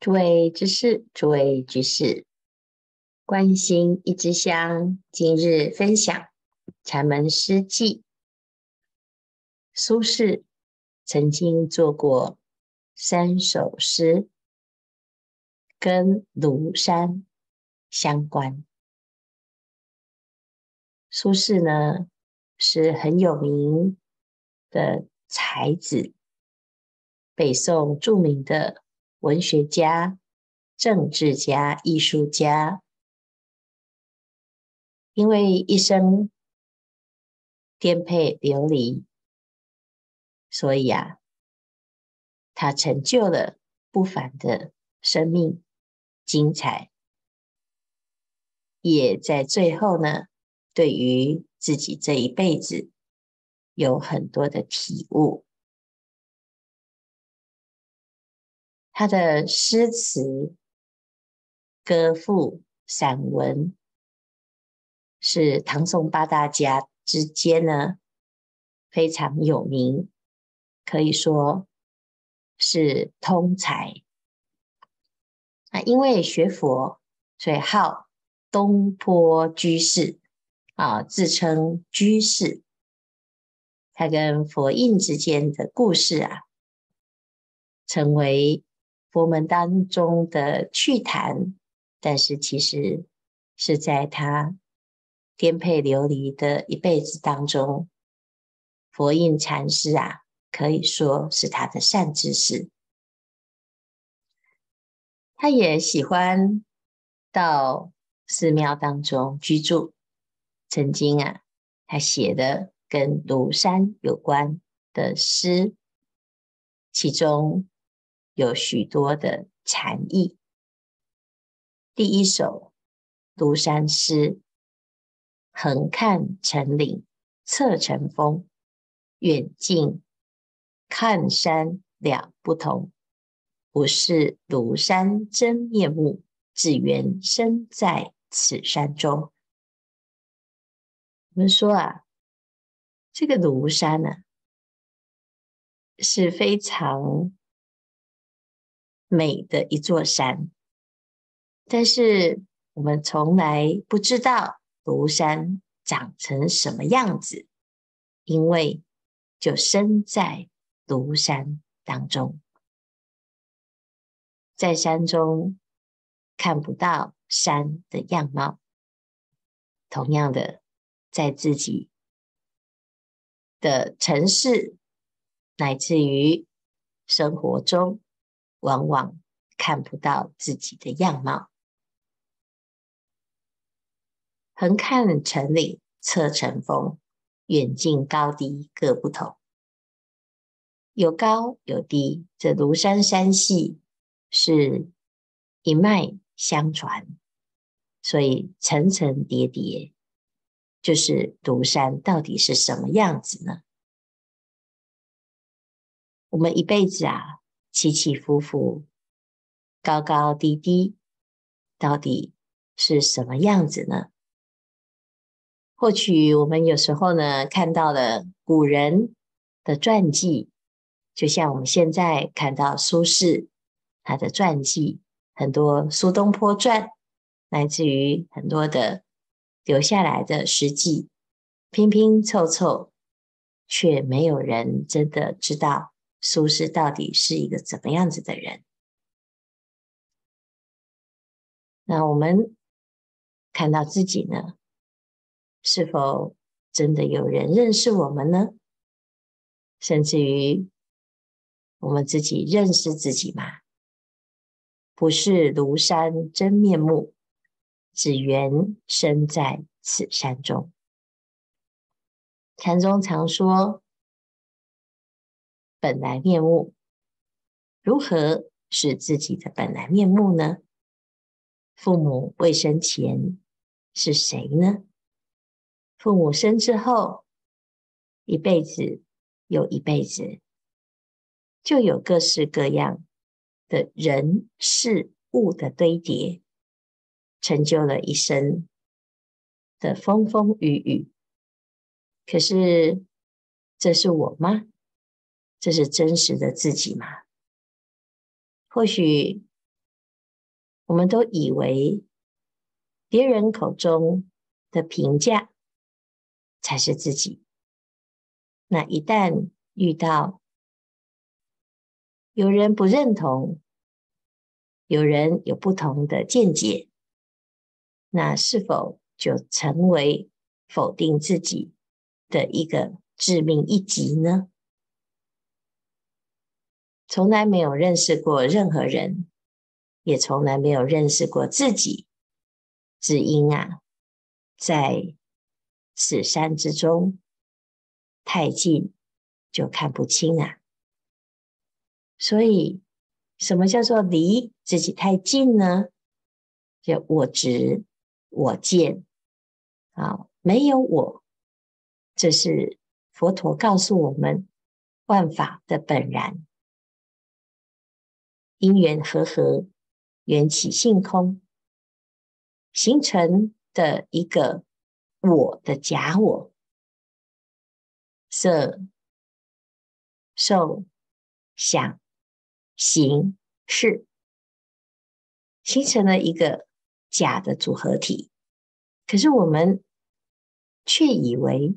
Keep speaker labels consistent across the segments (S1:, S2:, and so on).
S1: 诸位知事，诸位居士，关心一支香，今日分享禅门诗记。苏轼曾经做过三首诗，跟庐山相关。苏轼呢，是很有名的才子，北宋著名的。文学家、政治家、艺术家，因为一生颠沛流离，所以啊，他成就了不凡的生命，精彩，也在最后呢，对于自己这一辈子有很多的体悟。他的诗词、歌赋、散文，是唐宋八大家之间呢非常有名，可以说是通才。啊，因为学佛，所以号东坡居士啊，自称居士。他跟佛印之间的故事啊，成为。佛门当中的趣谈，但是其实是在他颠沛流离的一辈子当中，佛印禅师啊，可以说是他的善知识。他也喜欢到寺庙当中居住，曾经啊，他写的跟庐山有关的诗，其中。有许多的禅意。第一首庐山诗：横看成岭侧成峰，远近看山两不同。不识庐山真面目，只缘身在此山中。我们说啊，这个庐山呢、是非常。美的一座山，但是我们从来不知道庐山长成什么样子，因为就身在庐山当中，在山中看不到山的样貌。同样的，在自己的城市，乃至于生活中。往往看不到自己的样貌。横看成岭侧成峰，远近高低各不同。有高有低，这庐山山系是一脉相传，所以层层叠叠，就是庐山到底是什么样子呢？我们一辈子啊。起起伏伏，高高低低，到底是什么样子呢？或许我们有时候呢，看到了古人的传记，就像我们现在看到苏轼他的传记，很多苏东坡传，来自于很多的留下来的诗记，拼拼凑凑，却没有人真的知道。苏轼到底是一个怎么样子的人？那我们看到自己呢？是否真的有人认识我们呢？甚至于我们自己认识自己吗？不识庐山真面目，只缘身在此山中。禅宗常说。本来面目，如何是自己的本来面目呢？父母未生前是谁呢？父母生之后，一辈子又一辈子，就有各式各样的人事物的堆叠，成就了一生的风风雨雨。可是，这是我吗？这是真实的自己吗？或许我们都以为别人口中的评价才是自己。那一旦遇到有人不认同，有人有不同的见解，那是否就成为否定自己的一个致命一击呢？从来没有认识过任何人，也从来没有认识过自己，只因啊，在此山之中。太近就看不清啊，所以什么叫做离自己太近呢？就我执、我见啊，没有我，这是佛陀告诉我们万法的本然，因缘和合，缘起性空，形成的一个我的假我。色、受、想、行、识，形成了一个假的组合体。可是我们却以为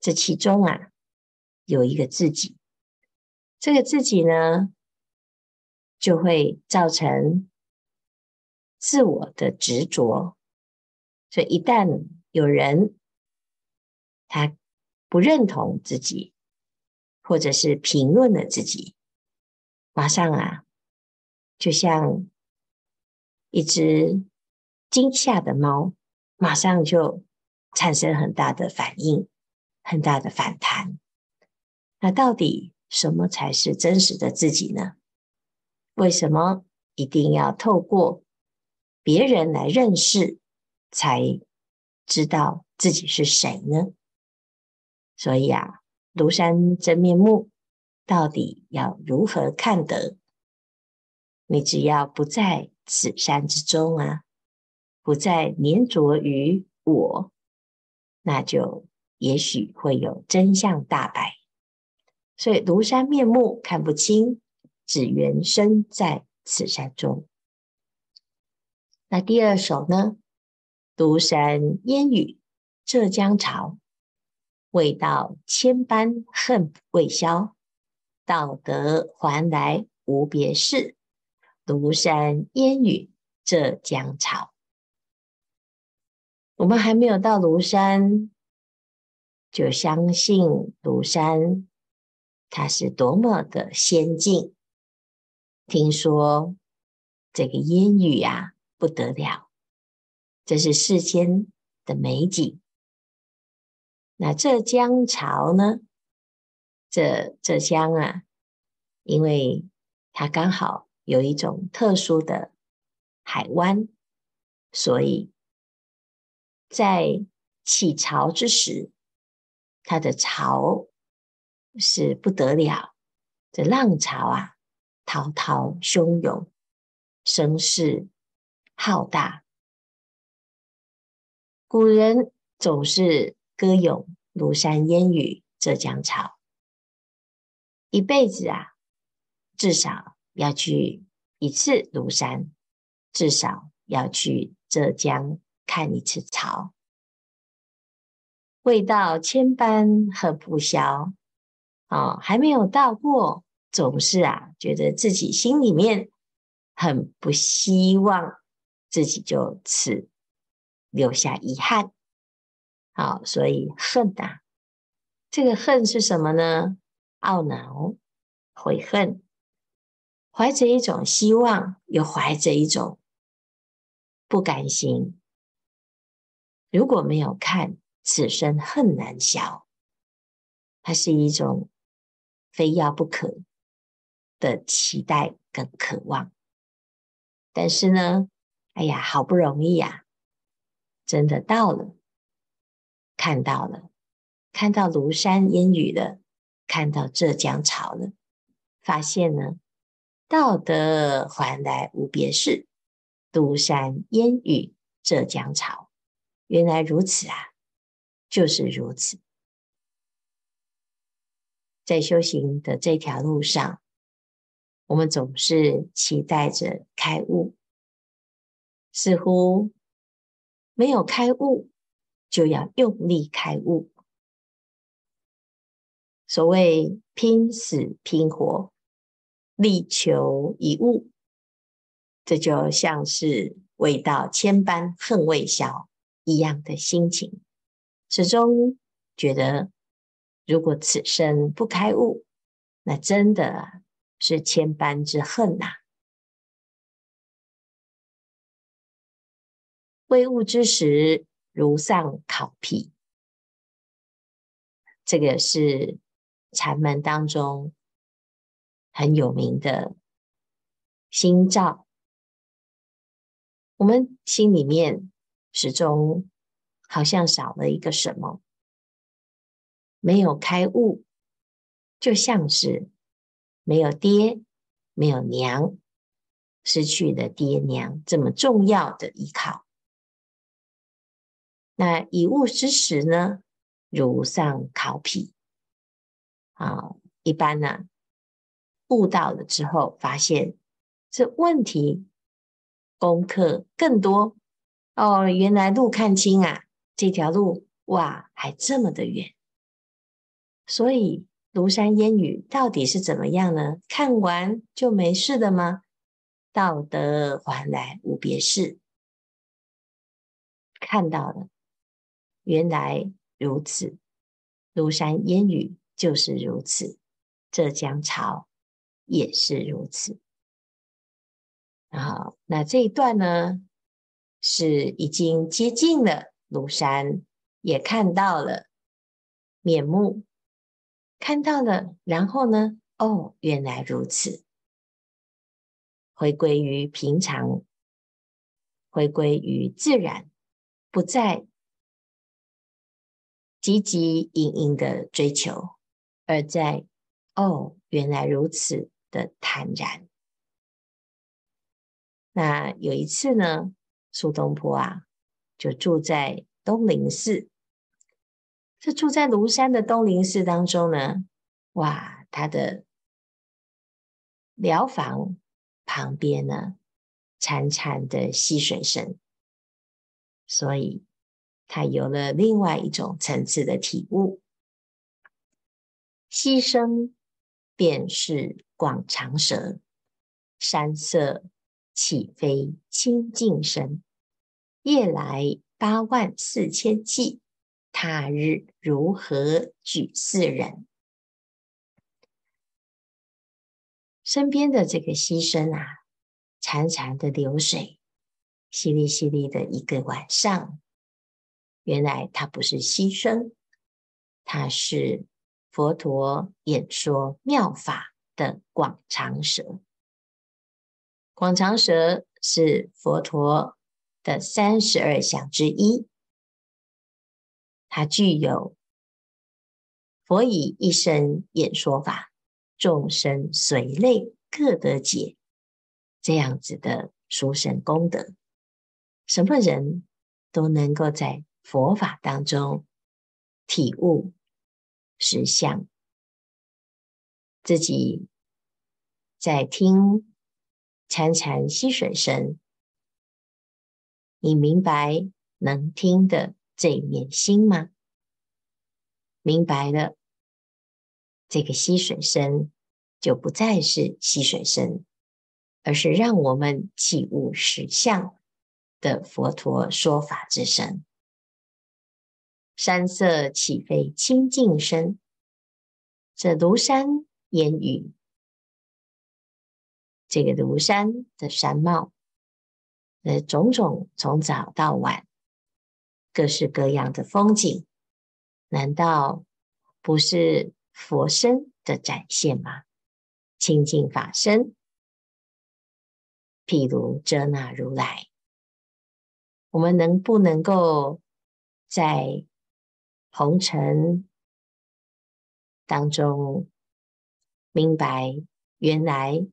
S1: 这其中啊有一个自己，这个自己呢就会造成自我的执着。所以一旦有人他，不认同自己，或者是评论了自己，马上啊，就像一只惊吓的猫，马上就产生很大的反应，很大的反弹。那到底什么才是真实的自己呢？为什么一定要透过别人来认识，才知道自己是谁呢？所以啊，庐山真面目到底要如何看得？你只要不在此山之中啊，不再黏着于我，那就也许会有真相大白。所以庐山面目看不清，只缘身在此山中。那第二首呢？庐山烟雨浙江潮。未到千般恨未消，到得还来无别事。庐山烟雨浙江潮。我们还没有到庐山，就相信庐山它是多么的仙境。听说这个烟雨啊，不得了，这是世间的美景。那浙江潮呢？这浙江啊，因为它刚好有一种特殊的海湾，所以在起潮之时，它的潮是不得了，这浪潮啊，滔滔汹涌，声势浩大。古人总是。歌咏庐山烟雨浙江潮，一辈子啊，至少要去一次庐山，至少要去浙江看一次潮。未到千般和不消，啊、哦，还没有到过，总是啊，觉得自己心里面很不希望自己就此留下遗憾。好，所以恨呐、啊，这个恨是什么呢？懊恼、悔恨，怀着一种希望，又怀着一种不甘心。如果没有看，此生恨难消，它是一种非要不可的期待跟渴望。但是呢，哎呀，好不容易呀、啊，真的到了。看到了，看到庐山烟雨了，看到浙江潮了，发现呢，到得还来无别事。庐山烟雨浙江潮，原来如此啊，就是如此。在修行的这条路上，我们总是期待着开悟，似乎没有开悟，就要用力开悟。所谓拼死拼活，力求一悟，这就像是未到千般恨未消一样的心情，始终觉得，如果此生不开悟，那真的是千般之恨呐、啊。未悟之时，如丧考妣，这个是。禅门当中很有名的心照，我们心里面始终好像少了一个什么，没有开悟，就像是没有爹、没有娘，失去了爹娘这么重要的依靠。那以物之时呢，如丧考妣。啊，一般呢，悟到了之后，发现这问题功课更多哦。原来路看清啊，这条路哇，还这么的远。所以庐山烟雨到底是怎么样呢？看完就没事了吗？到得还来无别事。看到了，原来如此，庐山烟雨。就是如此，浙江潮也是如此。好，那这一段呢，是已经接近了庐山，也看到了面目，看到了，然后呢，哦，原来如此，回归于平常，回归于自然，不再汲汲营营的追求。而在哦，原来如此的坦然。那有一次呢，苏东坡啊，就住在东林寺。这住在庐山的东林寺当中呢，哇，他的寮房旁边呢，潺潺的溪水声，所以他有了另外一种层次的体悟。溪声便是广长舌，山色岂非清净神？夜来八万四千骑，他日如何举四人？身边的这个溪声啊，潺潺的流水，淅沥淅沥的一个晚上，原来它不是溪声，它是。佛陀演说妙法的广长舌，广长舌是佛陀的三十二相之一，它具有佛以一身演说法，众生随类各得解这样子的殊胜功德，什么人都能够在佛法当中体悟。实相，自己在听潺潺溪水声，你明白能听的这一面心吗？明白了，这个溪水声就不再是溪水声，而是让我们起悟实相的佛陀说法之声。山色岂非清净身？这庐山烟雨，这个庐山的山貌，呃，种种从早到晚，各式各样的风景，难道不是佛身的展现吗？清净法身，譬如遮那如来，我们能不能够在红尘当中，明白原来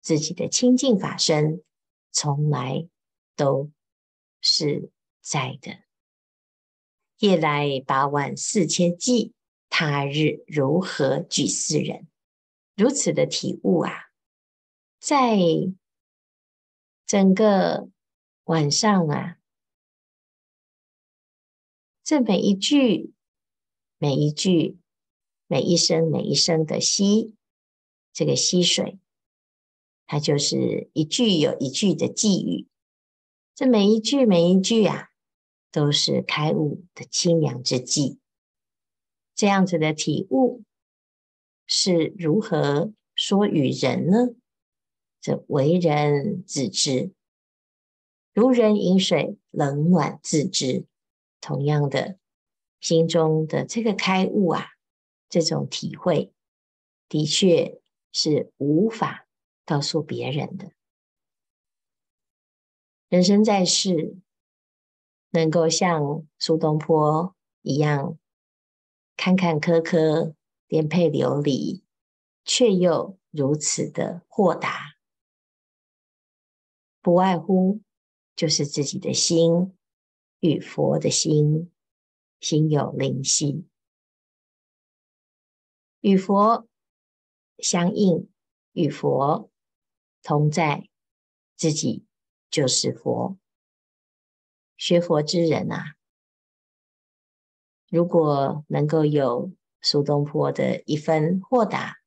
S1: 自己的清净法身从来都是在的。夜来八万四千骑，他日如何举四人？如此的体悟啊，在整个晚上啊，这每一句、每一句、每一声、每一声的吸，这个吸水，它就是一句有一句的寄语。这每一句、每一句啊，都是开悟的清凉之际。这样子的体悟是如何说与人呢？这为人自知。如人饮水，冷暖自知。同样的，心中的这个开悟啊，这种体会，的确是无法告诉别人的。人生在世，能够像苏东坡一样，坎坎坷坷，颠沛流离，却又如此的豁达，不外乎。就是自己的心与佛的心心有灵犀，与佛相应，与佛同在，自己就是佛。学佛之人啊，如果能够有苏东坡的一分豁达，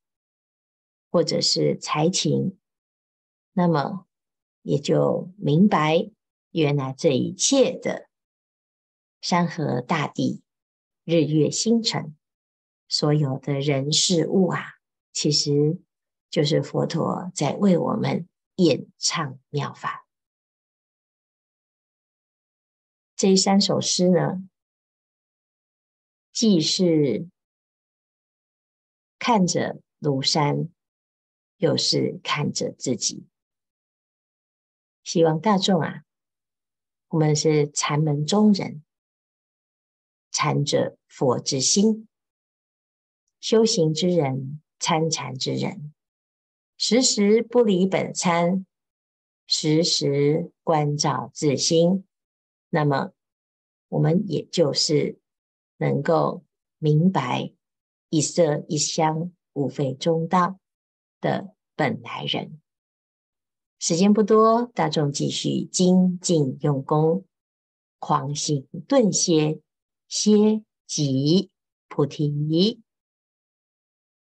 S1: 或者是才情，那么也就明白。原来这一切的山河大地、日月星辰，所有的人事物啊，其实就是佛陀在为我们演唱妙法。这三首诗呢，既是看着庐山，又是看着自己。希望大众啊。我们是禅门中人，禅者佛之心，修行之人，参禅之人，时时不离本参，时时关照自心。那么，我们也就是能够明白一色一香，无非中道的本来人。时间不多，大众继续精进用功，狂行顿歇，歇即菩提。